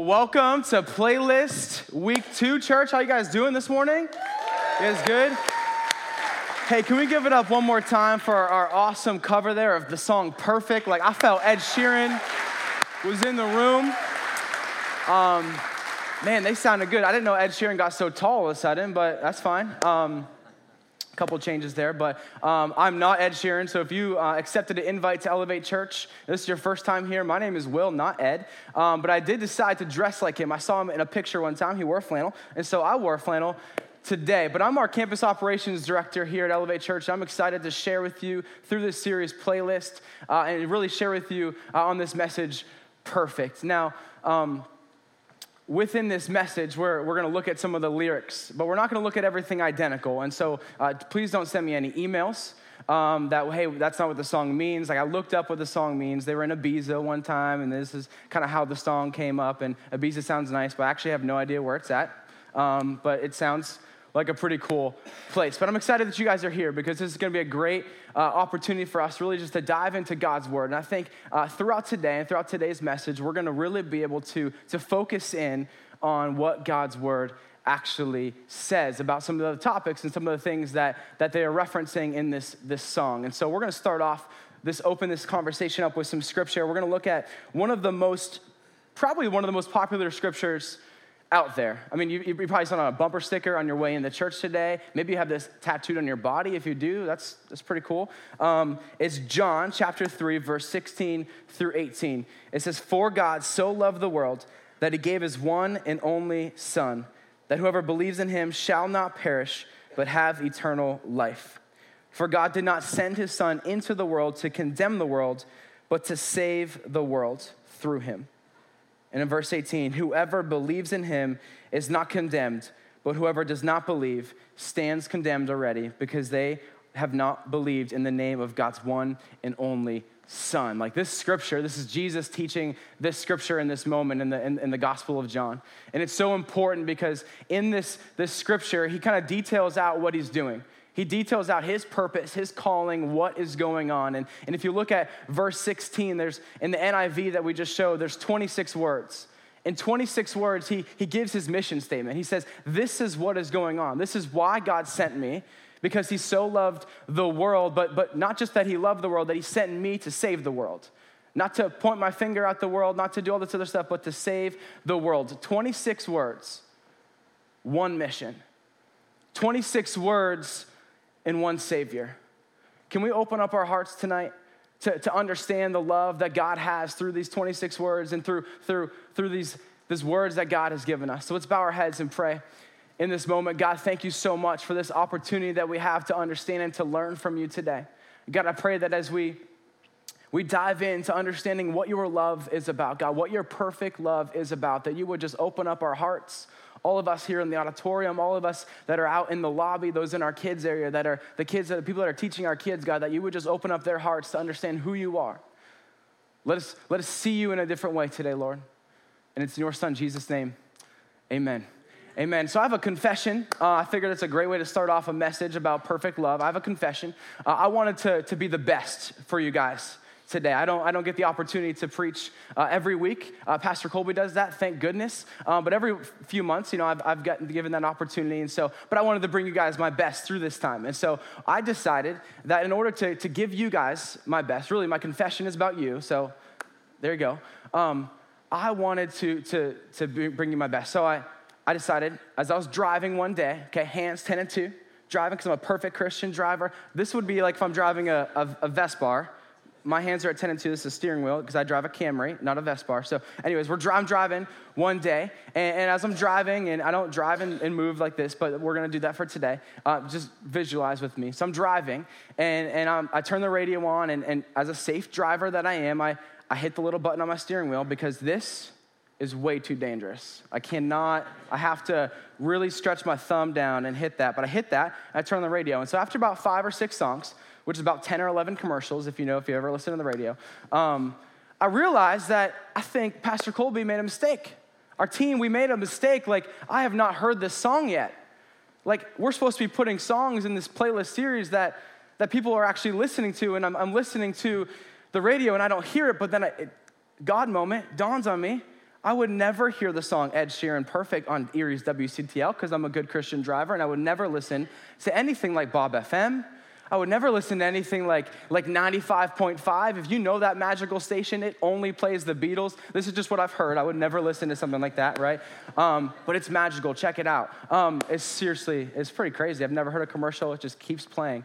Well, welcome to Playlist Week 2, church. How you guys doing this morning? You guys good? Hey, can we give it up one more time for our awesome cover there of the song Perfect? Like, I felt Ed Sheeran was in the room. Um, man, they sounded good. I didn't know Ed Sheeran got so tall all of a sudden, but that's fine. Um, couple changes there, but um, I'm not Ed Sheeran. So if you uh, accepted an invite to Elevate Church, this is your first time here. My name is Will, not Ed. Um, but I did decide to dress like him. I saw him in a picture one time. He wore flannel, and so I wore flannel today. But I'm our campus operations director here at Elevate Church. I'm excited to share with you through this series playlist uh, and really share with you uh, on this message, Perfect. Now. Um, within this message, we're, we're going to look at some of the lyrics, but we're not going to look at everything identical. And so uh, please don't send me any emails. Um, that hey, that's not what the song means. Like I looked up what the song means. They were in Ibiza one time, and this is kind of how the song came up. And Ibiza sounds nice, but I actually have no idea where it's at. Um, but it sounds like a pretty cool place. But I'm excited that you guys are here because this is going to be a great uh, opportunity for us really just to dive into God's word. And I think uh, throughout today and throughout today's message, we're going to really be able to, to focus in on what God's word actually says about some of the topics and some of the things that, that they are referencing in this, this song. And so we're going to start off this, open this conversation up with some scripture. We're going to look at one of the most, probably one of the most popular scriptures out there. I mean, you, you probably saw on a bumper sticker on your way in the church today. Maybe you have this tattooed on your body. If you do, that's, that's pretty cool. Um, it's John chapter 3, verse 16 through 18. It says, For God so loved the world that he gave his one and only Son, that whoever believes in him shall not perish, but have eternal life. For God did not send his Son into the world to condemn the world, but to save the world through him. And in verse 18, whoever believes in him is not condemned, but whoever does not believe stands condemned already because they have not believed in the name of God's one and only Son. Like this scripture, this is Jesus teaching this scripture in this moment in the, in, in the Gospel of John. And it's so important because in this, this scripture, he kind of details out what he's doing. He details out his purpose, his calling, what is going on. And, and if you look at verse 16, there's in the NIV that we just showed, there's 26 words. In 26 words, he, he gives his mission statement. He says, This is what is going on. This is why God sent me, because he so loved the world, but, but not just that he loved the world, that he sent me to save the world. Not to point my finger at the world, not to do all this other stuff, but to save the world. 26 words, one mission. 26 words, in one Savior. Can we open up our hearts tonight to, to understand the love that God has through these 26 words and through, through, through these, these words that God has given us? So let's bow our heads and pray in this moment. God, thank you so much for this opportunity that we have to understand and to learn from you today. God, I pray that as we we dive into understanding what your love is about, God, what your perfect love is about, that you would just open up our hearts, all of us here in the auditorium, all of us that are out in the lobby, those in our kids area, that are the kids, that the people that are teaching our kids, God, that you would just open up their hearts to understand who you are. Let us, let us see you in a different way today, Lord. And it's in your son, Jesus' name. Amen. Amen. So I have a confession. Uh, I figured it's a great way to start off a message about perfect love. I have a confession. Uh, I wanted to, to be the best for you guys today. I don't, I don't get the opportunity to preach uh, every week. Uh, Pastor Colby does that, thank goodness. Um, but every few months, you know, I've, I've gotten given that opportunity. And so, but I wanted to bring you guys my best through this time. And so I decided that in order to, to give you guys my best, really, my confession is about you. So there you go. Um, I wanted to, to, to bring you my best. So I, I decided as I was driving one day, okay, hands 10 and 2, driving because I'm a perfect Christian driver. This would be like if I'm driving a, a, a Vespa my hands are at 10 and 2. This is steering wheel because I drive a Camry, not a Vespa. So, anyways, we're I'm driving one day, and, and, as I'm driving, and I don't drive and, and move like this, but we're gonna do that for today. Uh, just visualize with me. So I'm driving, and, and I'm, I turn the radio on, and, and as a safe driver that I am, I, I hit the little button on my steering wheel because this is way too dangerous. I cannot, I have to really stretch my thumb down and hit that. But I hit that, I turn the radio. And so after about five or six songs, which is about 10 or 11 commercials, if you know, if you ever listen to the radio, um, I realized that I think Pastor Colby made a mistake. Our team, we made a mistake. Like, I have not heard this song yet. Like, we're supposed to be putting songs in this playlist series that, that people are actually listening to, and I'm, I'm listening to the radio and I don't hear it, but then I, it, God moment dawns on me. I would never hear the song Ed Sheeran Perfect on Erie's WCTL because I'm a good Christian driver, and I would never listen to anything like Bob FM. I would never listen to anything like, like 95.5. If you know that magical station, it only plays the Beatles. This is just what I've heard. I would never listen to something like that, right? Um, but it's magical. Check it out. Um, it's seriously, it's pretty crazy. I've never heard a commercial. It just keeps playing.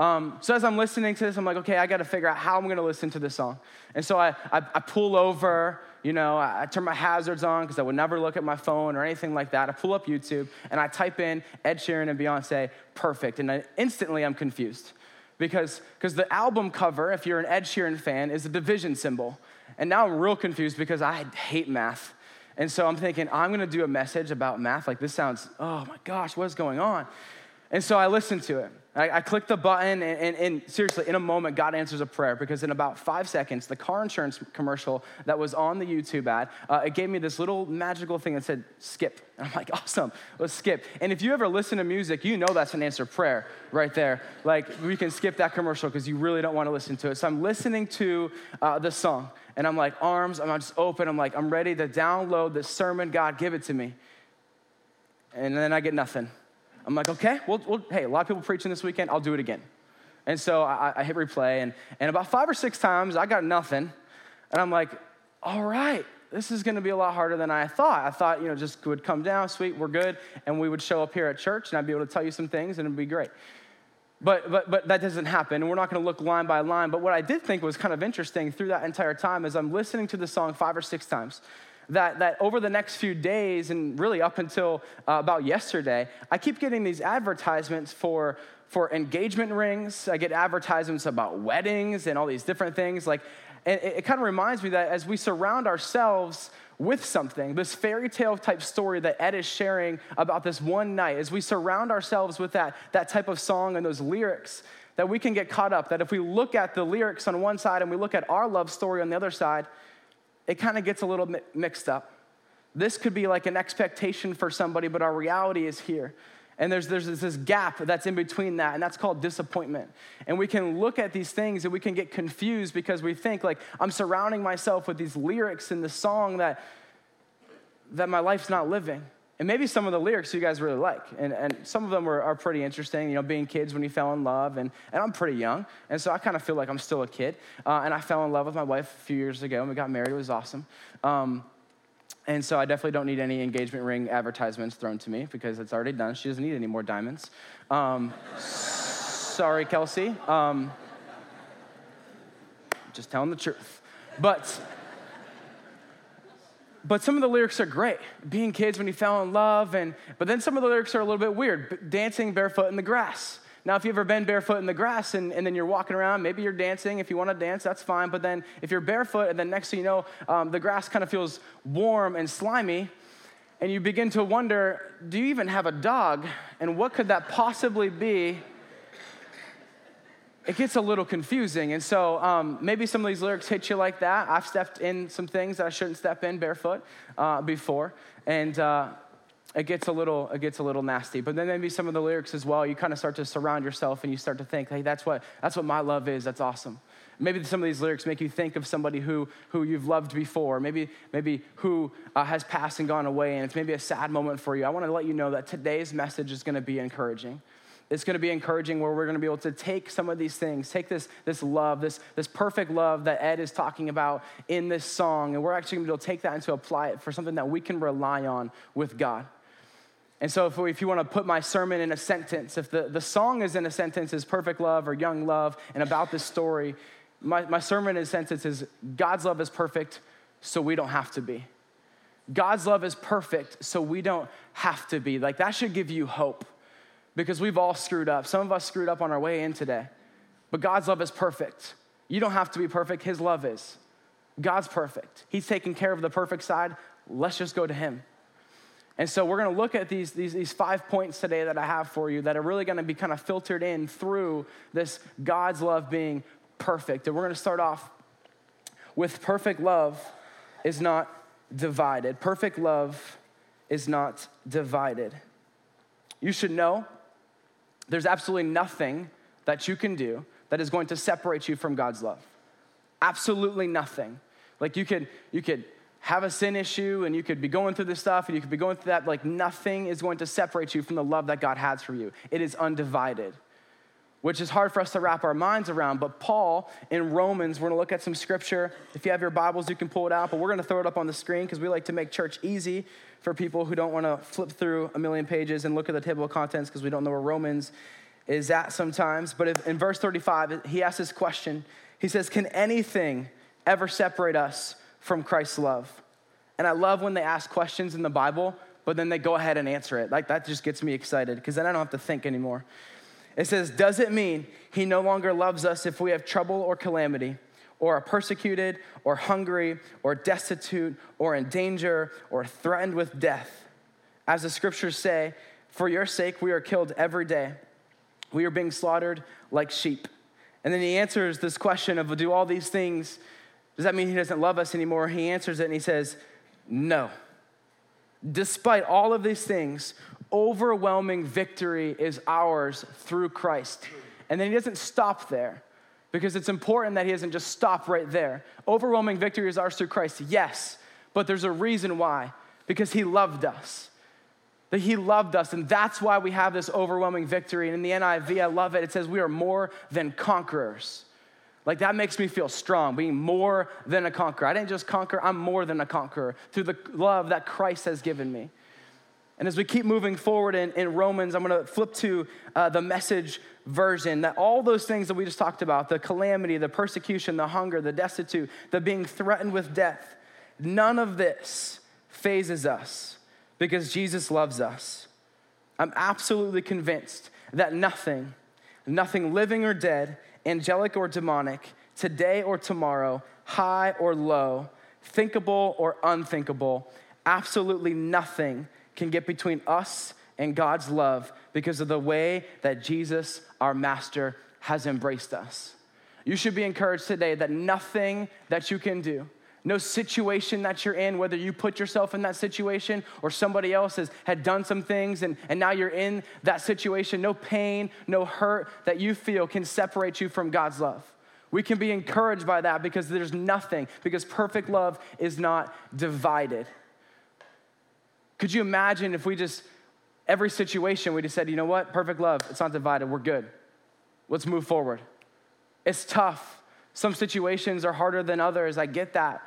Um, so as I'm listening to this, I'm like, okay, I got to figure out how I'm going to listen to this song. And so I, I, I pull over, you know, I, I turn my hazards on because I would never look at my phone or anything like that. I pull up YouTube and I type in Ed Sheeran and Beyonce, perfect. And I, instantly I'm confused because because the album cover, if you're an Ed Sheeran fan, is a division symbol. And now I'm real confused because I hate math. And so I'm thinking, I'm gonna do a message about math. Like, this sounds, oh my gosh, what's going on? And so I listened to it. I, I clicked the button, and, and, and, seriously, in a moment, God answers a prayer because in about five seconds, the car insurance commercial that was on the YouTube ad, uh, it gave me this little magical thing that said, skip. And I'm like, awesome, let's skip. And if you ever listen to music, you know that's an answer prayer right there. Like, we can skip that commercial because you really don't want to listen to it. So I'm listening to uh, the song, and I'm like, arms, I'm just open. I'm like, I'm ready to download this sermon. God, give it to me. And then I get nothing. I'm like, okay, well, well, hey, a lot of people preaching this weekend, I'll do it again. And so I, I hit replay, and, and about five or six times, I got nothing. And I'm like, all right, this is gonna be a lot harder than I thought. I thought, you know, just would come down, sweet, we're good, and we would show up here at church, and I'd be able to tell you some things, and it'd be great. But, but, but that doesn't happen, and we're not gonna look line by line. But what I did think was kind of interesting through that entire time is I'm listening to the song five or six times that, that over the next few days and really up until uh, about yesterday, I keep getting these advertisements for, for engagement rings. I get advertisements about weddings and all these different things. Like, and it, it kind of reminds me that as we surround ourselves with something, this fairy tale type story that Ed is sharing about this one night, as we surround ourselves with that, that type of song and those lyrics, that we can get caught up. That if we look at the lyrics on one side and we look at our love story on the other side, it kind of gets a little mixed up. This could be like an expectation for somebody, but our reality is here. And there's, there's this gap that's in between that, and that's called disappointment. And we can look at these things and we can get confused because we think, like, I'm surrounding myself with these lyrics in the song that, that my life's not living. And maybe some of the lyrics you guys really like. And, and some of them are, are pretty interesting, you know, being kids when you fell in love. And, and I'm pretty young. And so I kind of feel like I'm still a kid. Uh, and I fell in love with my wife a few years ago, and we got married. It was awesome. Um, and so I definitely don't need any engagement ring advertisements thrown to me because it's already done. She doesn't need any more diamonds. Um, sorry, Kelsey. Um, just telling the truth. But but some of the lyrics are great. Being kids when you fell in love, and but then some of the lyrics are a little bit weird. Dancing barefoot in the grass. Now, if you've ever been barefoot in the grass and, and then you're walking around, maybe you're dancing. If you want to dance, that's fine. But then if you're barefoot and then next thing you know, um, the grass kind of feels warm and slimy, and you begin to wonder, do you even have a dog? And what could that possibly be it gets a little confusing. And so um, maybe some of these lyrics hit you like that. I've stepped in some things that I shouldn't step in barefoot uh, before. And uh, it gets a little it gets a little nasty but then maybe some of the lyrics as well you kind of start to surround yourself and you start to think hey that's what that's what my love is that's awesome maybe some of these lyrics make you think of somebody who who you've loved before maybe maybe who uh, has passed and gone away and it's maybe a sad moment for you i want to let you know that today's message is going to be encouraging it's going to be encouraging where we're going to be able to take some of these things, take this, this love, this, this perfect love that Ed is talking about in this song, and we're actually going to be able to take that and to apply it for something that we can rely on with God. And so, if, if you want to put my sermon in a sentence, if the, the song is in a sentence is perfect love or young love and about this story, my, my sermon in a sentence is God's love is perfect, so we don't have to be. God's love is perfect, so we don't have to be. Like, that should give you hope because we've all screwed up. Some of us screwed up on our way in today. But God's love is perfect. You don't have to be perfect, His love is. God's perfect. He's taking care of the perfect side. Let's just go to Him. And so we're to look at these, these, these five points today that I have for you that are really to be kind of filtered in through this God's love being perfect. And we're to start off with perfect love is not divided. Perfect love is not divided. You should know there's absolutely nothing that you can do that is going to separate you from God's love. Absolutely nothing. Like you could, you could have a sin issue and you could be going through this stuff and you could be going through that. Like nothing is going to separate you from the love that God has for you. It is undivided, which is hard for us to wrap our minds around. But Paul in Romans, we're gonna look at some scripture. If you have your Bibles, you can pull it out, but we're gonna throw it up on the screen because we like to make church easy for people who don't wanna flip through a million pages and look at the table of contents because we don't know where Romans is at sometimes. But if, in verse 35, he asks this question. He says, Can anything ever separate us from Christ's love? And I love when they ask questions in the Bible, but then they go ahead and answer it. Like that just gets me excited because then I don't have to think anymore. It says, Does it mean he no longer loves us if we have trouble or calamity, or are persecuted, or hungry, or destitute, or in danger, or threatened with death? As the scriptures say, For your sake we are killed every day. We are being slaughtered like sheep. And then he answers this question of do all these things, does that mean he doesn't love us anymore? He answers it and he says, no. Despite all of these things, overwhelming victory is ours through Christ. And then he doesn't stop there because it's important that he doesn't just stop right there. Overwhelming victory is ours through Christ, yes, but there's a reason why because he loved us. That he loved us, and that's why we have this overwhelming victory. And in the NIV, I love it. It says, We are more than conquerors. Like that makes me feel strong, being more than a conqueror. I didn't just conquer, I'm more than a conqueror through the love that Christ has given me. And as we keep moving forward in, in Romans, I'm gonna flip to uh, the message version that all those things that we just talked about the calamity, the persecution, the hunger, the destitute, the being threatened with death none of this fazes us because Jesus loves us. I'm absolutely convinced that nothing, nothing living or dead, angelic or demonic, today or tomorrow, high or low, thinkable or unthinkable, absolutely nothing can get between us and God's love because of the way that Jesus, our master, has embraced us. You should be encouraged today that nothing that you can do, no situation that you're in, whether you put yourself in that situation or somebody else has had done some things and, and now you're in that situation, no pain, no hurt that you feel can separate you from God's love. We can be encouraged by that because there's nothing, because perfect love is not divided. Could you imagine if we just, every situation, we just said, you know what, perfect love, it's not divided, we're good. Let's move forward. It's tough. Some situations are harder than others, I get that.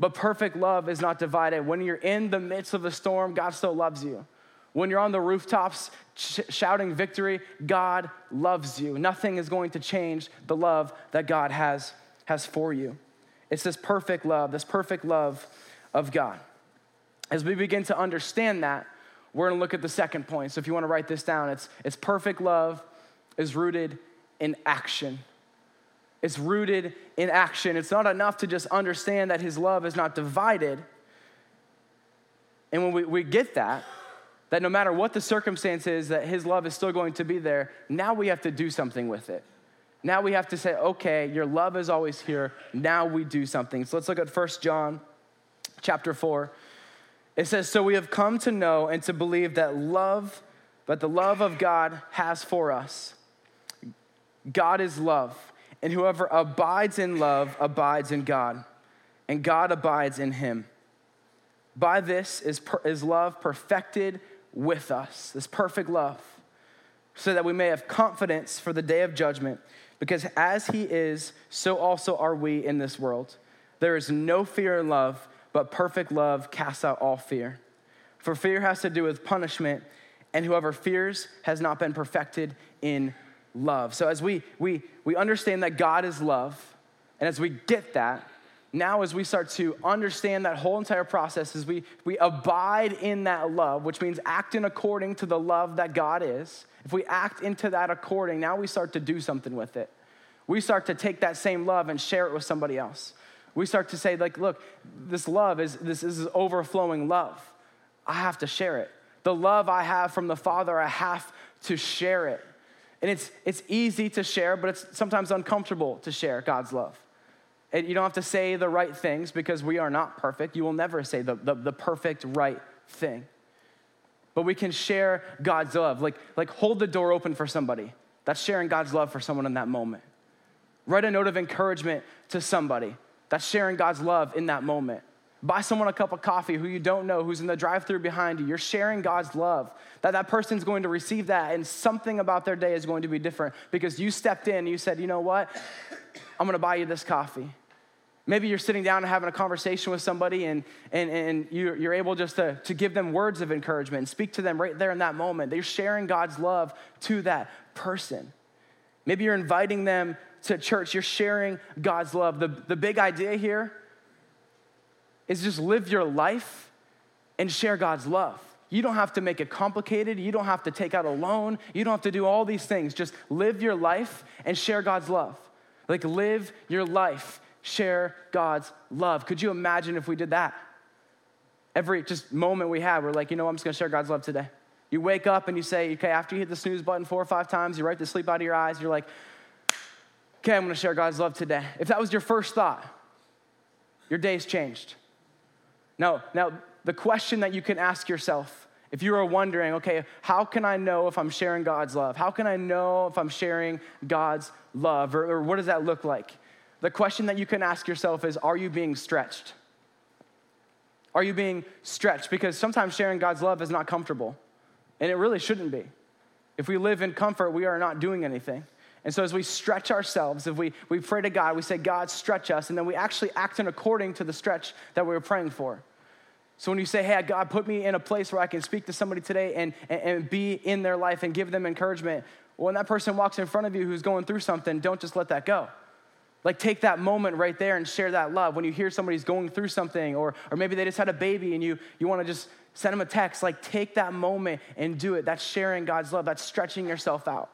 But perfect love is not divided. When you're in the midst of the storm, God still loves you. When you're on the rooftops sh- shouting victory, God loves you. Nothing is going to change the love that God has, has for you. It's this perfect love, this perfect love of God. As we begin to understand that, we're gonna look at the second point. So if you wanna write this down, it's, it's perfect love is rooted in action. It's rooted in action. It's not enough to just understand that his love is not divided. And when we, we get that, that no matter what the circumstance is, that his love is still going to be there, now we have to do something with it. Now we have to say, okay, your love is always here. Now we do something. So let's look at 1 John chapter 4. It says, So we have come to know and to believe that love, that the love of God has for us. God is love. And whoever abides in love abides in God, and God abides in him. By this is, is love perfected with us, this perfect love, so that we may have confidence for the day of judgment, because as he is, so also are we in this world. There is no fear in love, but perfect love casts out all fear. For fear has to do with punishment, and whoever fears has not been perfected in love. So as we we we understand that God is love, and as we get that, now as we start to understand that whole entire process, as we we abide in that love, which means acting according to the love that God is. If we act into that according, now we start to do something with it. We start to take that same love and share it with somebody else. We start to say, like, look, this love is this is overflowing love. I have to share it. The love I have from the Father, I have to share it. And it's, it's easy to share, but it's sometimes uncomfortable to share God's love. And you don't have to say the right things because we are not perfect. You will never say the, the, the perfect right thing. But we can share God's love. Like, like hold the door open for somebody. That's sharing God's love for someone in that moment. Write a note of encouragement to somebody. That's sharing God's love in that moment. Buy someone a cup of coffee who you don't know, who's in the drive through behind you. You're sharing God's love. That that person's going to receive that, and something about their day is going to be different because you stepped in, you said, you know what? I'm gonna buy you this coffee. Maybe you're sitting down and having a conversation with somebody, and, and, and you're, you're able just to, to give them words of encouragement and speak to them right there in that moment. You're sharing God's love to that person. Maybe you're inviting them to church, you're sharing God's love. The, the big idea here is just live your life and share God's love. You don't have to make it complicated. You don't have to take out a loan. You don't have to do all these things. Just live your life and share God's love. Like, live your life, share God's love. Could you imagine if we did that? Every just moment we have, we're like, you know, I'm just gonna share God's love today. You wake up and you say, okay, after you hit the snooze button four or five times, you wipe the sleep out of your eyes, you're like, okay, I'm gonna share God's love today. If that was your first thought, your day's changed. Now, now the question that you can ask yourself, if you are wondering, okay, how can I know if I'm sharing God's love? How can I know if I'm sharing God's love? Or, or what does that look like? The question that you can ask yourself is, are you being stretched? Are you being stretched? Because sometimes sharing God's love is not comfortable, and it really shouldn't be. If we live in comfort, we are not doing anything. And so, as we stretch ourselves, if we, we pray to God, we say, God, stretch us, and then we actually act in according to the stretch that we were praying for. So, when you say, Hey, God, put me in a place where I can speak to somebody today and, and, and be in their life and give them encouragement, well, when that person walks in front of you who's going through something, don't just let that go. Like, take that moment right there and share that love. When you hear somebody's going through something, or, or maybe they just had a baby and you, you want to just send them a text, like, take that moment and do it. That's sharing God's love, that's stretching yourself out.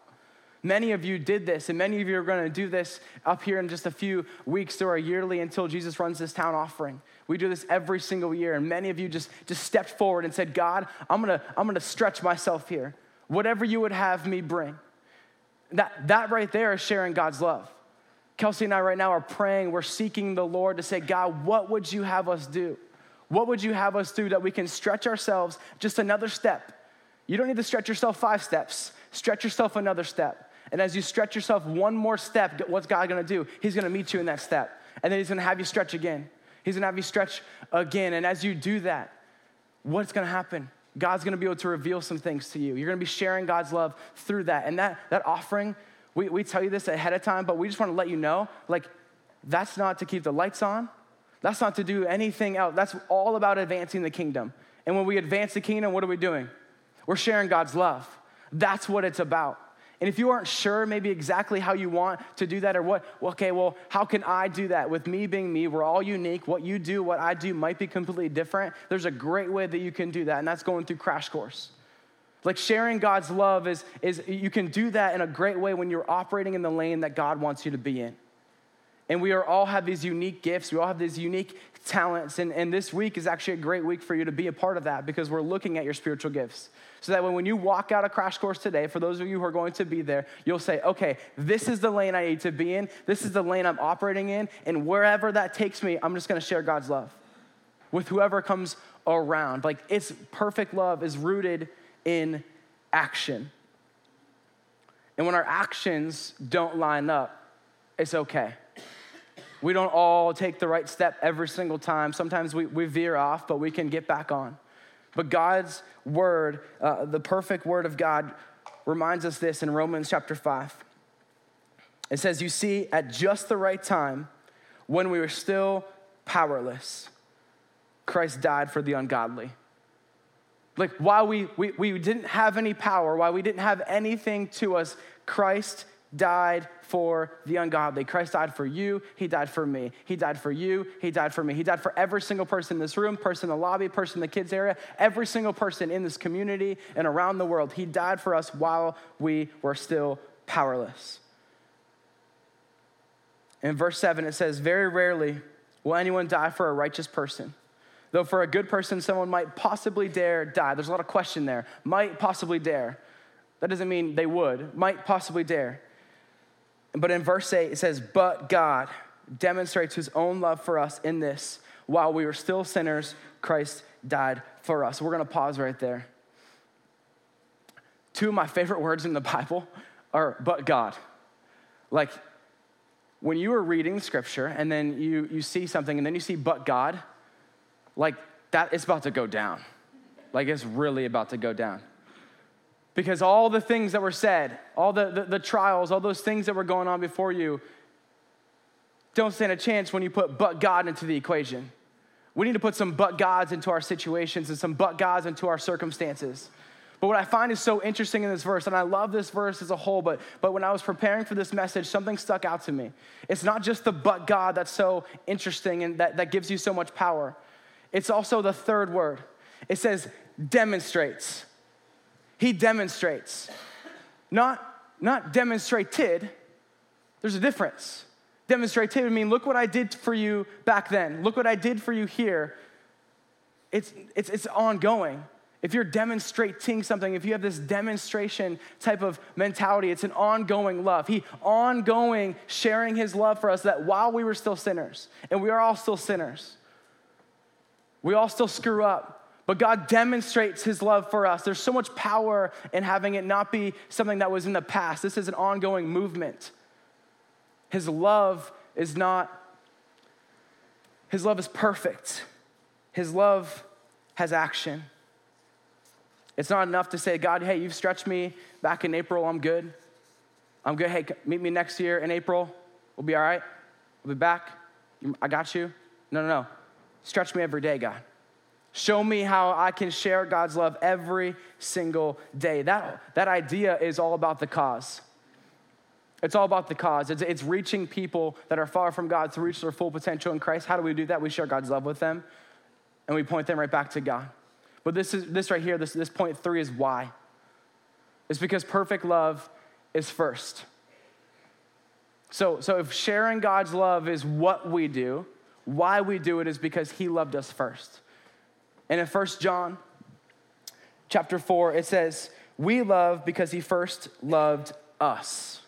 Many of you did this, and many of you are going to do this up here in just a few weeks through our yearly until Jesus runs this town offering. We do this every single year, and many of you just, just stepped forward and said, God, I'm gonna, I'm gonna stretch myself here. Whatever you would have me bring. That, that right there is sharing God's love. Kelsey and I right now are praying, we're seeking the Lord to say, God, what would you have us do? What would you have us do that we can stretch ourselves just another step? You don't need to stretch yourself five steps, stretch yourself another step. And as you stretch yourself one more step, what's God gonna do? He's gonna meet you in that step. And then He's gonna have you stretch again. He's gonna have you stretch again. And as you do that, what's gonna happen? God's gonna be able to reveal some things to you. You're gonna be sharing God's love through that. And that, that offering, we, we tell you this ahead of time, but we just wanna let you know like, that's not to keep the lights on, that's not to do anything else. That's all about advancing the kingdom. And when we advance the kingdom, what are we doing? We're sharing God's love. That's what it's about. And if you aren't sure maybe exactly how you want to do that or what, okay, well, how can I do that? With me being me, we're all unique. What you do, what I do might be completely different. There's a great way that you can do that, and that's going through Crash Course. Like sharing God's love is, is you can do that in a great way when you're operating in the lane that God wants you to be in. And we are all have these unique gifts. We all have these unique talents. And, and this week is actually a great week for you to be a part of that because we're looking at your spiritual gifts. So that when you walk out of crash course today, for those of you who are going to be there, you'll say, okay, this is the lane I need to be in. This is the lane I'm operating in. And wherever that takes me, I'm just going to share God's love with whoever comes around. Like it's perfect love is rooted in action. And when our actions don't line up, it's okay. We don't all take the right step every single time. Sometimes we, we veer off, but we can get back on. But God's word, uh, the perfect word of God, reminds us this in Romans chapter 5. It says, You see, at just the right time, when we were still powerless, Christ died for the ungodly. Like, while we, we, we didn't have any power, while we didn't have anything to us, Christ died for the ungodly. Christ died for you. He died for me. He died for you. He died for me. He died for every single person in this room, person in the lobby, person in the kids' area, every single person in this community and around the world. He died for us while we were still powerless. In verse 7, it says, Very rarely will anyone die for a righteous person. Though for a good person, someone might possibly dare die. There's a lot of question there. Might possibly dare. That doesn't mean they would. Might possibly dare. But in verse 8, it says, But God demonstrates his own love for us in this. While we were still sinners, Christ died for us. We're going to pause right there. Two of my favorite words in the Bible are, but God. Like, when you are reading scripture and then you, you see something and then you see, but God, like that it's about to go down. Like it's really about to go down. Because all the things that were said, all the, the, the trials, all those things that were going on before you, don't stand a chance when you put but God into the equation. We need to put some but gods into our situations and some but gods into our circumstances. But what I find is so interesting in this verse, and I love this verse as a whole, but, but when I was preparing for this message, something stuck out to me. It's not just the but God that's so interesting and that, that gives you so much power, it's also the third word. It says demonstrates. He demonstrates. Not, not demonstrated, there's a difference. Demonstrated, I mean, look what I did for you back then. Look what I did for you here. It's, it's, it's ongoing. If you're demonstrating something, if you have this demonstration type of mentality, it's an ongoing love. He ongoing sharing his love for us that while we were still sinners, and we are all still sinners, we all still screw up, but God demonstrates his love for us. There's so much power in having it not be something that was in the past. This is an ongoing movement. His love is not, his love is perfect. His love has action. It's not enough to say, God, hey, you've stretched me back in April, I'm good. I'm good. Hey, meet me next year in April. We'll be all right. We'll be back. I got you. No, no, no. Stretch me every day, God. Show me how I can share God's love every single day. That, that idea is all about the cause. It's all about the cause. It's, it's reaching people that are far from God to reach their full potential in Christ. How do we do that? We share God's love with them and we point them right back to God. But this is this right here, this, this point three is why. It's because perfect love is first. So, so if sharing God's love is what we do, why we do it is because he loved us first. And in 1 John chapter 4, it says, We love because he first loved us.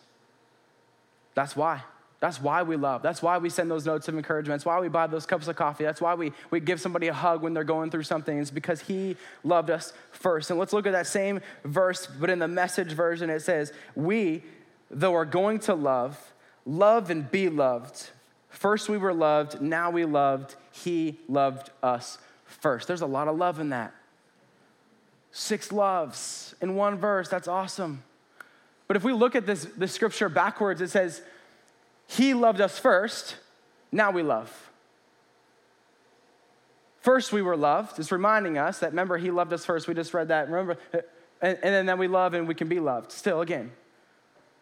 That's why. That's why we love. That's why we send those notes of encouragement. That's why we buy those cups of coffee. That's why we, we give somebody a hug when they're going through something. It's because He loved us first. And let's look at that same verse, but in the message version, it says, We, though are going to love, love and be loved. First we were loved, now we loved. He loved us first. There's a lot of love in that. Six loves in one verse. That's awesome. But if we look at this, this scripture backwards, it says, he loved us first, now we love. First, we were loved. It's reminding us that, remember, He loved us first. We just read that. Remember, and, and then we love and we can be loved still again.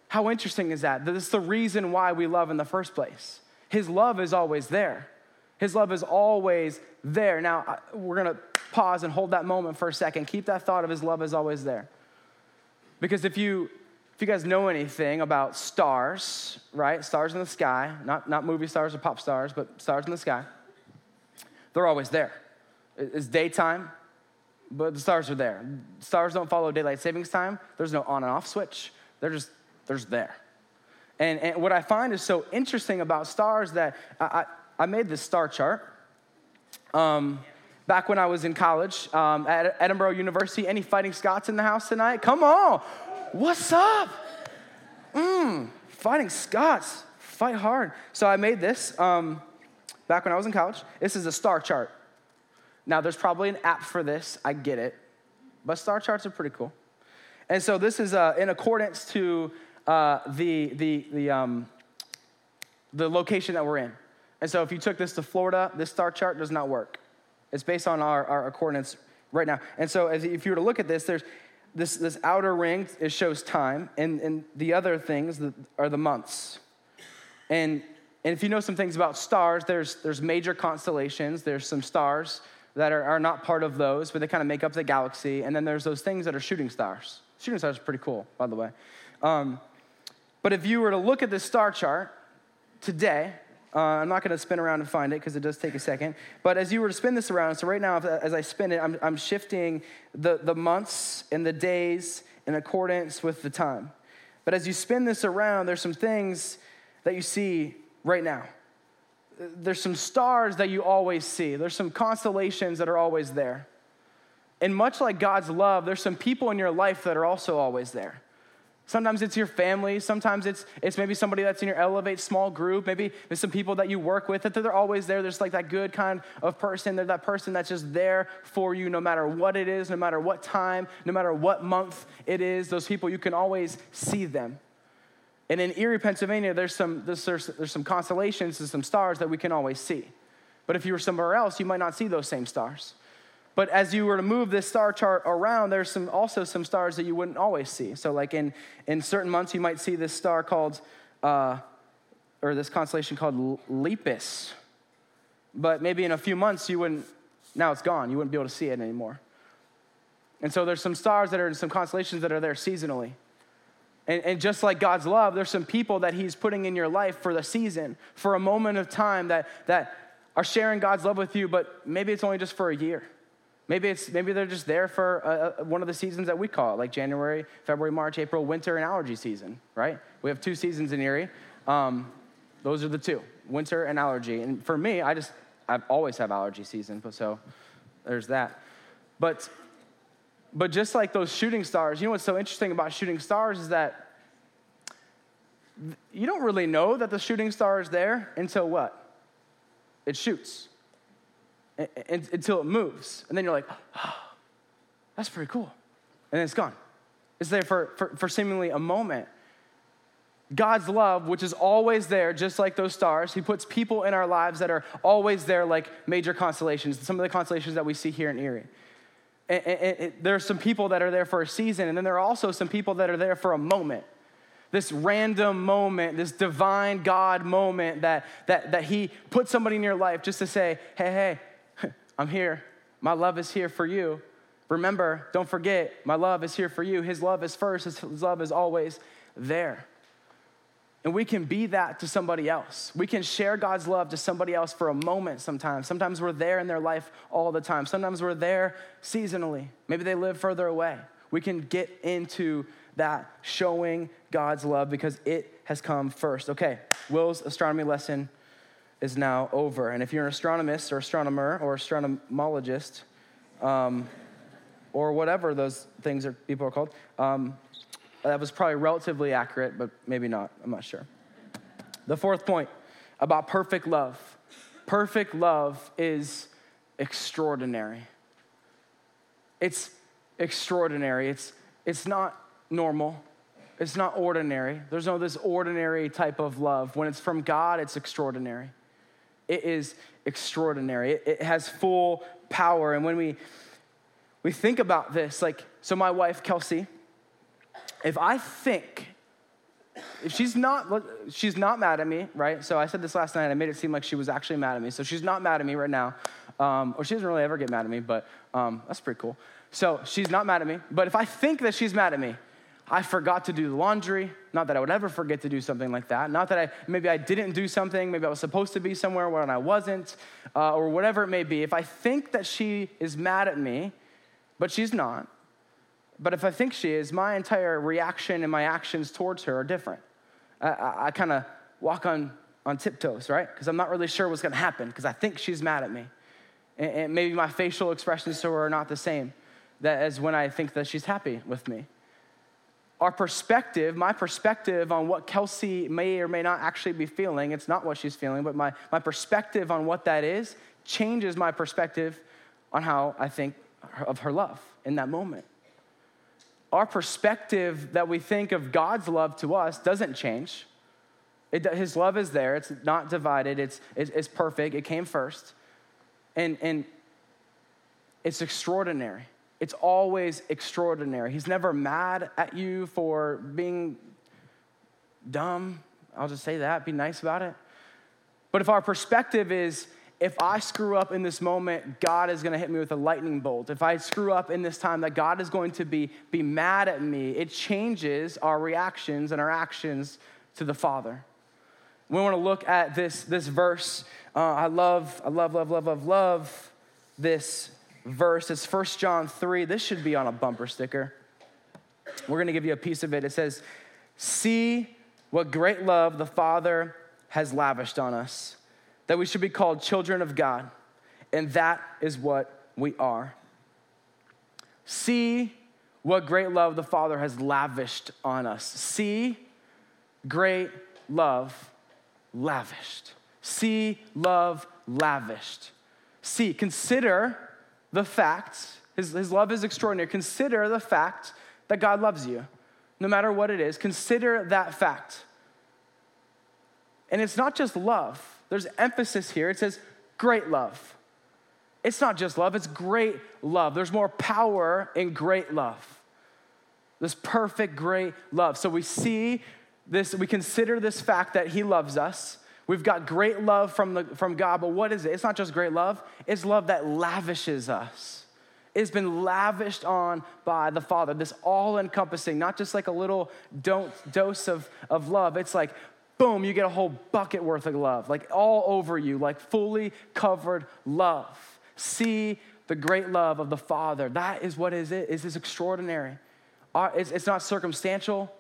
How interesting is that? This is the reason why we love in the first place. His love is always there. His love is always there. Now, we're going to pause and hold that moment for a second. Keep that thought of His love is always there. Because if you if you guys know anything about stars, right? Stars in the sky, not, not movie stars or pop stars, but stars in the sky, they're always there. It's daytime, but the stars are there. Stars don't follow daylight savings time. There's no on and off switch. They're just, they're just there. And, and what I find is so interesting about stars that I, I, I made this star chart. Um, back when I was in college um, at Edinboro University. Any fighting Scots in the house tonight? Come on. What's up? Mmm, fighting Scots. Fight hard. So I made this um, back when I was in college. This is a star chart. Now, there's probably an app for this. I get it. But star charts are pretty cool. And so this is uh, in accordance to uh, the, the, the, um, the location that we're in. And so if you took this to Florida, this star chart does not work. It's based on our, our coordinates right now. And so if you were to look at this, there's this, this outer ring, it shows time, and, and the other things are the months. And, and if you know some things about stars, there's, there's major constellations, there's some stars that are, are not part of those, but they kind of make up the galaxy. And then there's those things that are shooting stars. Shooting stars are pretty cool, by the way. Um, but if you were to look at this star chart today, uh, I'm not going to spin around and find it because it does take a second. But as you were to spin this around, so right now, as I spin it, I'm, I'm shifting the, the months and the days in accordance with the time. But as you spin this around, there's some things that you see right now. There's some stars that you always see, there's some constellations that are always there. And much like God's love, there's some people in your life that are also always there. Sometimes it's your family. Sometimes it's, it's maybe somebody that's in your Elevate small group. Maybe there's some people that you work with that they're always there. There's like that good kind of person. They're that person that's just there for you no matter what it is, no matter what time, no matter what month it is. Those people, you can always see them. And in Erie, Pennsylvania, there's some, there's, there's some constellations and some stars that we can always see. But if you were somewhere else, you might not see those same stars. But as you were to move this star chart around, there's some, also some stars that you wouldn't always see. So, like in, in certain months, you might see this star called, uh, or this constellation called Lepus. But maybe in a few months, you wouldn't, now it's gone. You wouldn't be able to see it anymore. And so there's some stars that are in some constellations that are there seasonally. And, and, just like God's love, there's some people that He's putting in your life for the season, for a moment of time that, that are sharing God's love with you, but maybe it's only just for a year. Maybe, it's, maybe they're just there for uh, uh, one of the seasons that we call it, like January, February, March, April, winter, and allergy season, right? We have two seasons in Erie. Um, those are the two, winter and allergy. And for me, I just, I always have allergy season, but so there's that. But, but just like those shooting stars, you know what's so interesting about shooting stars is that you don't really know that the shooting star is there until what? It shoots until it moves. And then you're like, oh, that's pretty cool. And then it's gone. It's there for, for, for seemingly a moment. God's love, which is always there, just like those stars, He puts people in our lives that are always there, like major constellations, some of the constellations that we see here in Erie. And, and, and there are some people that are there for a season, and then there are also some people that are there for a moment. This random moment, this divine God moment that, that, that He puts somebody in your life just to say, hey, hey, I'm here. My love is here for you. Remember, don't forget, my love is here for you. His love is first, His love is always there. And we can be that to somebody else. We can share God's love to somebody else for a moment sometimes. Sometimes we're there in their life all the time. Sometimes we're there seasonally. Maybe they live further away. We can get into that showing God's love because it has come first. Okay, Will's astronomy lesson is now over. And if you're an astronomist or astronomer or astronomologist, um, or whatever those things are people are called, um, that was probably relatively accurate, but maybe not. I'm not sure. The fourth point about perfect love perfect love is extraordinary. It's extraordinary. It's, it's not normal. It's not ordinary. There's no this ordinary type of love. When it's from God, it's extraordinary. It is extraordinary. It, it has full power. And when we we think about this, like, so my wife, Kelsey, if I think, if she's not, she's not mad at me, right? So I said this last night, I made it seem like she was actually mad at me. So she's not mad at me right now. Um, or she doesn't really ever get mad at me, but um, that's pretty cool. So she's not mad at me. But if I think that she's mad at me, I forgot to do the laundry. Not that I would ever forget to do something like that. Not that I, maybe I didn't do something, maybe I was supposed to be somewhere when I wasn't, uh, or whatever it may be. If I think that she is mad at me, but she's not, but if I think she is, my entire reaction and my actions towards her are different. I, I, I kind of walk on, on tiptoes, right? Because I'm not really sure what's going to happen because I think she's mad at me. And, and maybe my facial expressions to her are not the same that as when I think that she's happy with me our perspective, my perspective on what Kelsey may or may not actually be feeling, it's not what she's feeling, but my, my perspective on what that is changes my perspective on how I think of her love in that moment. Our perspective that we think of God's love to us doesn't change. It, his love is there, it's not divided, it's, it's, it's perfect, it came first. And, and it's extraordinary. It's always extraordinary. He's never mad at you for being dumb. I'll just say that, be nice about it. But if our perspective is, if I screw up in this moment, God is going to hit me with a lightning bolt. If I screw up in this time, that God is going to be, be mad at me, it changes our reactions and our actions to the Father. We want to look at this, this verse. Uh, I love, I love, love, love, love, love this verse. It's 1 John 3. This should be on a bumper sticker. We're going to give you a piece of it. It says, See what great love the Father has lavished on us, that we should be called children of God. And that is what we are. See what great love the Father has lavished on us. See, great love lavished. See, love lavished. See, consider the fact, his, his love is extraordinary. Consider the fact that God loves you, no matter what it is. Consider that fact. And it's not just love, there's emphasis here. It says great love. It's not just love, it's great love. There's more power in great love. This perfect, great love. So we see this, we consider this fact that He loves us. We've got great love from, the, from God, but what is it? It's not just great love, it's love that lavishes us. It's been lavished on by the Father, this all encompassing, not just like a little don't, dose of, of love. It's like, boom, you get a whole bucket worth of love, like all over you, like fully covered love. See the great love of the Father. That is what is it, is this extraordinary. Uh, it's, it's not circumstantial,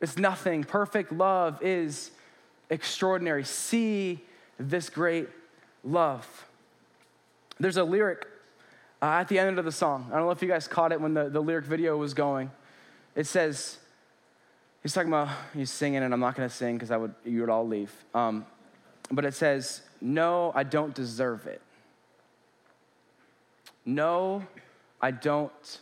it's nothing. Perfect love is extraordinary. See this great love. There's a lyric uh, at the end of the song. I don't know if you guys caught it when the, the lyric video was going. It says, he's talking about, he's singing, and I'm not gonna sing because I would, you would all leave. Um, but it says, No, I don't deserve it. No, I don't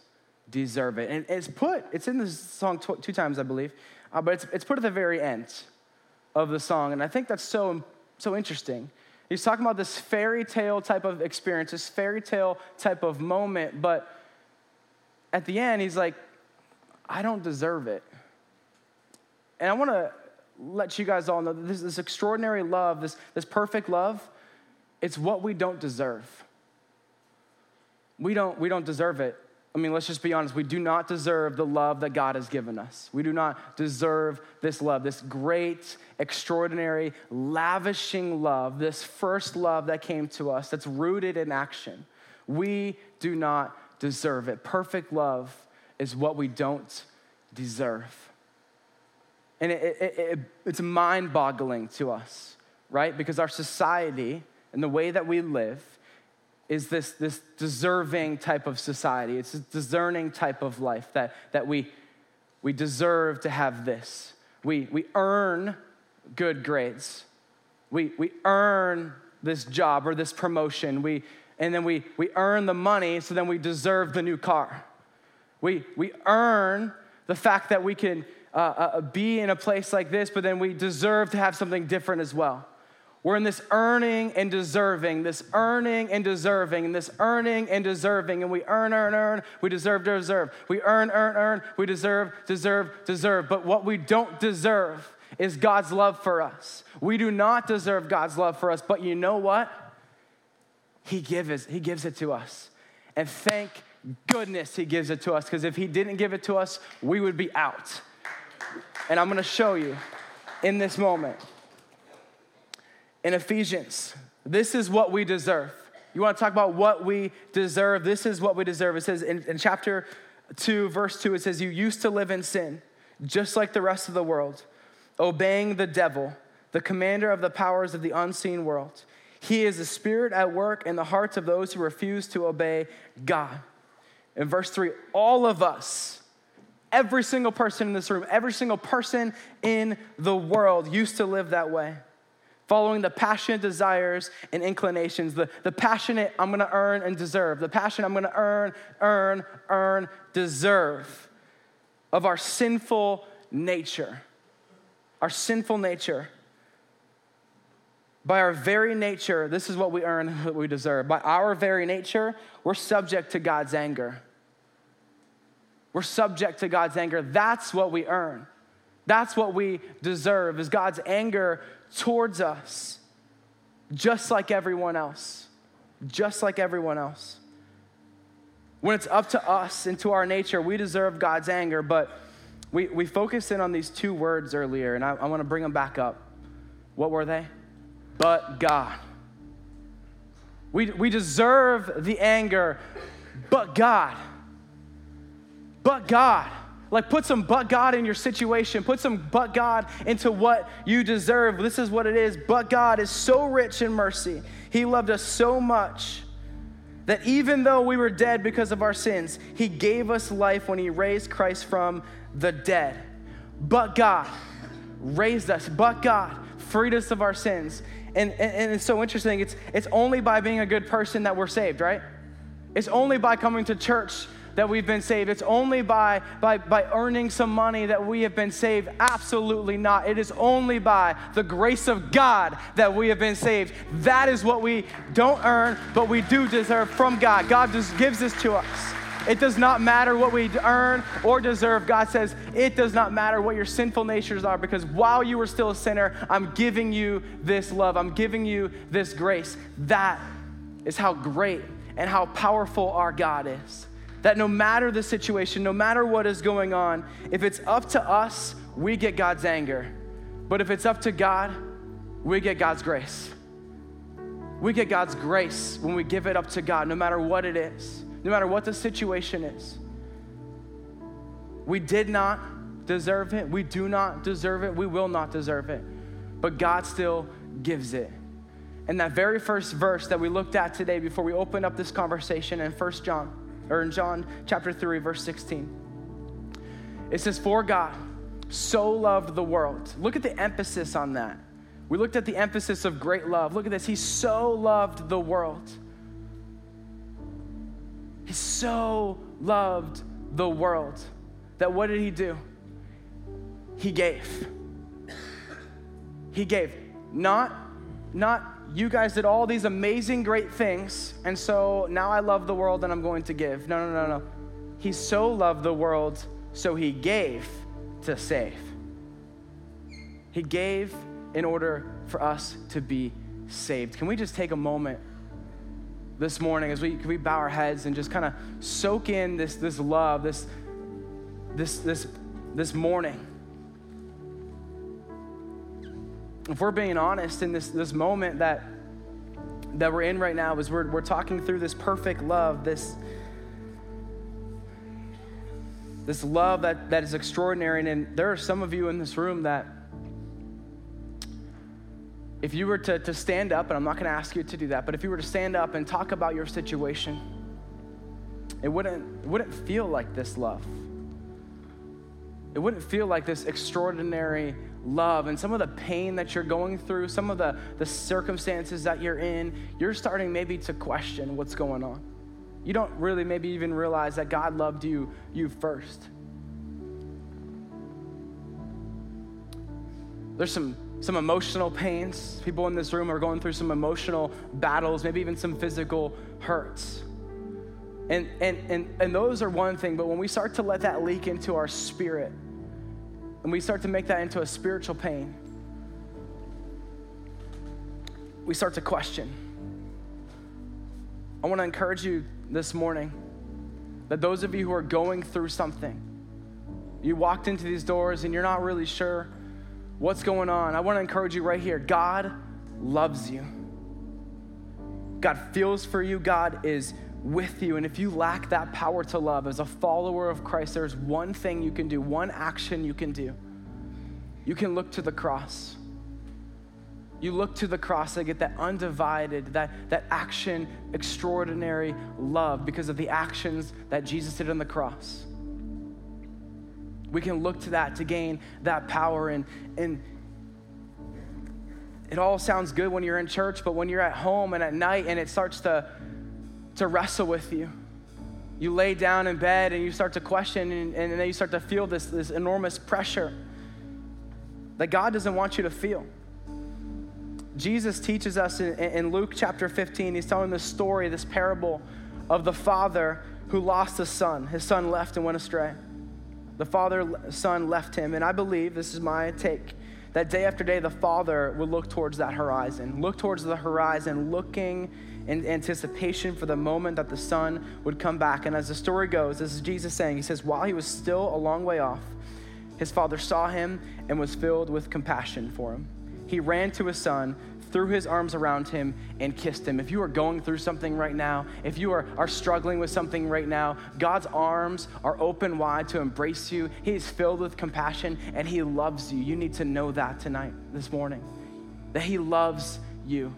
deserve it. And it's put, it's in this song tw- two times, I believe, uh, but it's, it's put at the very end of the song. And I think that's so, so interesting. He's talking about this fairy tale type of experience, this fairy tale type of moment, but at the end, he's like, I don't deserve it. And I want to let you guys all know that this, this extraordinary love, this, this perfect love, it's what we don't deserve. We don't, we don't deserve it. I mean, let's just be honest. We do not deserve the love that God has given us. We do not deserve this love, this great, extraordinary, lavishing love, this first love that came to us that's rooted in action. We do not deserve it. Perfect love is what we don't deserve. And it, it, it, it's mind boggling to us, right? Because our society and the way that we live is this, this deserving type of society. It's a discerning type of life that, that we, we deserve to have this. We, we earn good grades. We, we earn this job or this promotion. We, and then we, we earn the money, so then we deserve the new car. We, we earn the fact that we can uh, uh, be in a place like this, but then we deserve to have something different as well. We're in this earning and deserving, this earning and deserving, and this earning and deserving, and we earn, earn, earn, we deserve, deserve. We earn, earn, earn, we deserve, deserve, deserve. But what we don't deserve is God's love for us. We do not deserve God's love for us, but you know what? He gives, he gives it to us. And thank goodness he gives it to us, because if he didn't give it to us, we would be out. And I'm gonna show you in this moment in Ephesians. This is what we deserve. You want to talk about what we deserve? This is what we deserve. It says in, in chapter 2, verse 2, it says, You used to live in sin, just like the rest of the world, obeying the devil, the commander of the powers of the unseen world. He is a spirit at work in the hearts of those who refuse to obey God. In verse 3, all of us, every single person in this room, every single person in the world used to live that way following the passionate desires and inclinations, the, the passionate I'm gonna earn and deserve, the passion I'm gonna earn, earn, earn, deserve of our sinful nature. Our sinful nature. By our very nature, this is what we earn, what we deserve. By our very nature, we're subject to God's anger. We're subject to God's anger. That's what we earn. That's what we deserve is God's anger towards us, just like everyone else. Just like everyone else. When it's up to us and to our nature, we deserve God's anger, but we, we focused in on these two words earlier, and I, I want to bring them back up. What were they? But God. We, we deserve the anger, but God. But God. Like, put some but God in your situation. Put some but God into what you deserve. This is what it is. But God is so rich in mercy. He loved us so much that even though we were dead because of our sins, he gave us life when he raised Christ from the dead. But God raised us, but God freed us of our sins. And, and, and, it's so interesting. It's, it's only by being a good person that we're saved, right? It's only by coming to church that we've been saved. It's only by, by, by earning some money that we have been saved. Absolutely not. It is only by the grace of God that we have been saved. That is what we don't earn, but we do deserve from God. God just gives this to us. It does not matter what we earn or deserve. God says it does not matter what your sinful natures are because while you were still a sinner, I'm giving you this love. I'm giving you this grace. That is how great and how powerful our God is. That no matter the situation, no matter what is going on, if it's up to us, we get God's anger. But if it's up to God, we get God's grace. We get God's grace when we give it up to God, no matter what it is, no matter what the situation is. We did not deserve it. We do not deserve it. We will not deserve it. But God still gives it. And that very first verse that we looked at today before we opened up this conversation in 1 John, or in John chapter 3, verse 16. It says, For God so loved the world. Look at the emphasis on that. We looked at the emphasis of great love. Look at this. He so loved the world. He so loved the world that what did he do? He gave. He gave. Not, not you guys did all these amazing, great things, and so now I love the world and I'm going to give. No, no, no, no. He so loved the world, so he gave to save. He gave in order for us to be saved. Can we just take a moment this morning as we can we bow our heads and just kind of soak in this this love, this this this this morning? If we're being honest in this, this moment that, that we're in right now, is we're, we're talking through this perfect love, this, this love that, that is extraordinary. And there are some of you in this room that, if you were to, to stand up, and I'm not going to ask you to do that, but if you were to stand up and talk about your situation, it wouldn't, it wouldn't feel like this love. It wouldn't feel like this extraordinary love and some of the pain that you're going through, some of the, the circumstances that you're in, you're starting maybe to question what's going on. You don't really maybe even realize that God loved you, you first. There's some, some emotional pains. People in this room are going through some emotional battles, maybe even some physical hurts. And, and, and, and those are one thing, but when we start to let that leak into our spirit, and we start to make that into a spiritual pain, we start to question. I want to encourage you this morning that those of you who are going through something, you walked into these doors and you're not really sure what's going on. I want to encourage you right here God loves you. God feels for you. God is with you. And if you lack that power to love as a follower of Christ, there's one thing you can do, one action you can do. You can look to the cross. You look to the cross and get that undivided, that, that action, extraordinary love because of the actions that Jesus did on the cross. We can look to that to gain that power. And, and it all sounds good when you're in church, but when you're at home and at night and it starts to to wrestle with you. You lay down in bed and you start to question, and, and then you start to feel this, this enormous pressure that God doesn't want you to feel. Jesus teaches us in, in Luke chapter 15, he's telling the story, this parable of the father who lost a son. His son left and went astray. The father, son left him. And I believe, this is my take, that day after day, the father would look towards that horizon, look towards the horizon, looking in anticipation for the moment that the son would come back. And as the story goes, this is Jesus saying, He says, while he was still a long way off, his father saw him and was filled with compassion for him. He ran to his son, threw his arms around him, and kissed him. If you are going through something right now, if you are, are struggling with something right now, God's arms are open wide to embrace you. He is filled with compassion and he loves you. You need to know that tonight, this morning, that he loves you.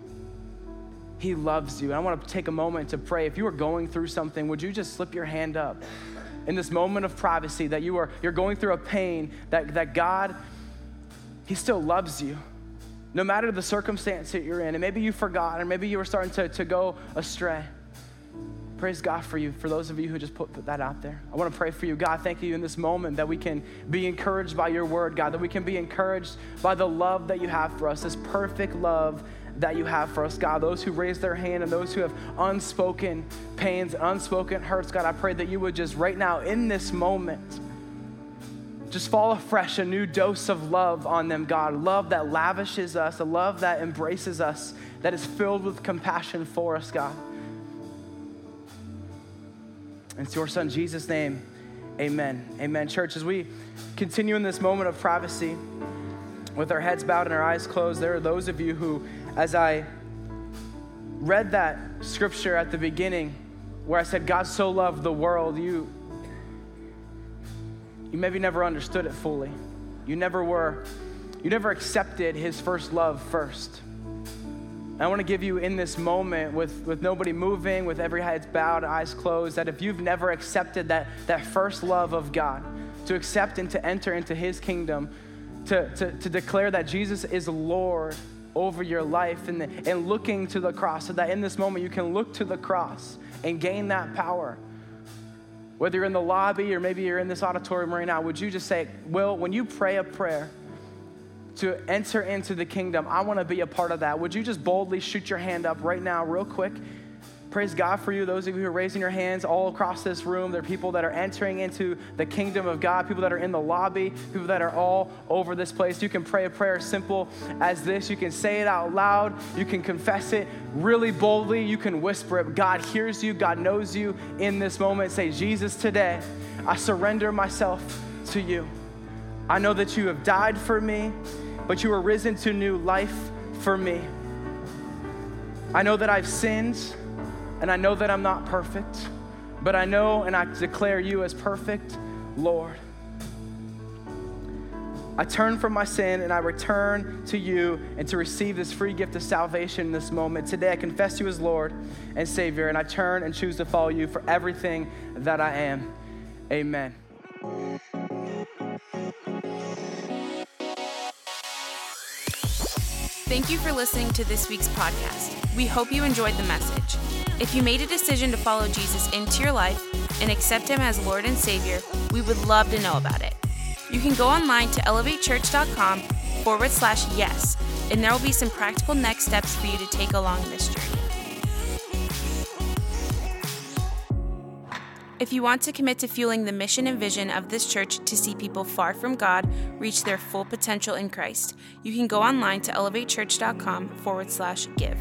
He loves you. And I want to take a moment to pray. If you are going through something, would you just slip your hand up in this moment of privacy that you are you're going through a pain that, that God, He still loves you. No matter the circumstance that you're in, and maybe you forgot, or maybe you were starting to, to go astray. Praise God for you, for those of you who just put, put that out there. I want to pray for you. God, thank you in this moment that we can be encouraged by your word, God, that we can be encouraged by the love that you have for us, this perfect love that you have for us, God. Those who raise their hand and those who have unspoken pains, unspoken hurts, God, I pray that you would just right now, in this moment, just fall afresh, a new dose of love on them, God. Love that lavishes us, a love that embraces us, that is filled with compassion for us, God. It's your son, Jesus' name. Amen. Amen. Church, as we continue in this moment of privacy, with our heads bowed and our eyes closed, there are those of you who, as I read that scripture at the beginning, where I said, God so loved the world, you, you maybe never understood it fully. You never were, you never accepted his first love first. I want to give you in this moment, with, with nobody moving, with every head bowed, eyes closed, that if you've never accepted that, that first love of God, to accept and to enter into His kingdom, to, to, to declare that Jesus is Lord over your life, and, and looking to the cross, so that in this moment you can look to the cross and gain that power. Whether you're in the lobby or maybe you're in this auditorium right now, would you just say, Will, when you pray a prayer, to enter into the kingdom. I want to be a part of that. Would you just boldly shoot your hand up right now, real quick? Praise God for you, those of you who are raising your hands all across this room. There are people that are entering into the kingdom of God, people that are in the lobby, people that are all over this place. You can pray a prayer simple as this. You can say it out loud. You can confess it really boldly. You can whisper it. God hears you, God knows you in this moment. Say, Jesus, today, I surrender myself to you. I know that you have died for me but you were risen to new life for me. I know that I've sinned, and I know that I'm not perfect, but I know and I declare you as perfect, Lord. I turn from my sin and I return to you and to receive this free gift of salvation in this moment. Today I confess you as Lord and Savior, and I turn and choose to follow you for everything that I am. Amen. Thank you for listening to this week's podcast. We hope you enjoyed the message. If you made a decision to follow Jesus into your life and accept Him as Lord and Savior, we would love to know about it. You can go online to elevatechurch.com forward slash yes, and there will be some practical next steps for you to take along this journey. If you want to commit to fueling the mission and vision of this church to see people far from God reach their full potential in Christ, you can go online to elevatechurch.com forward slash give.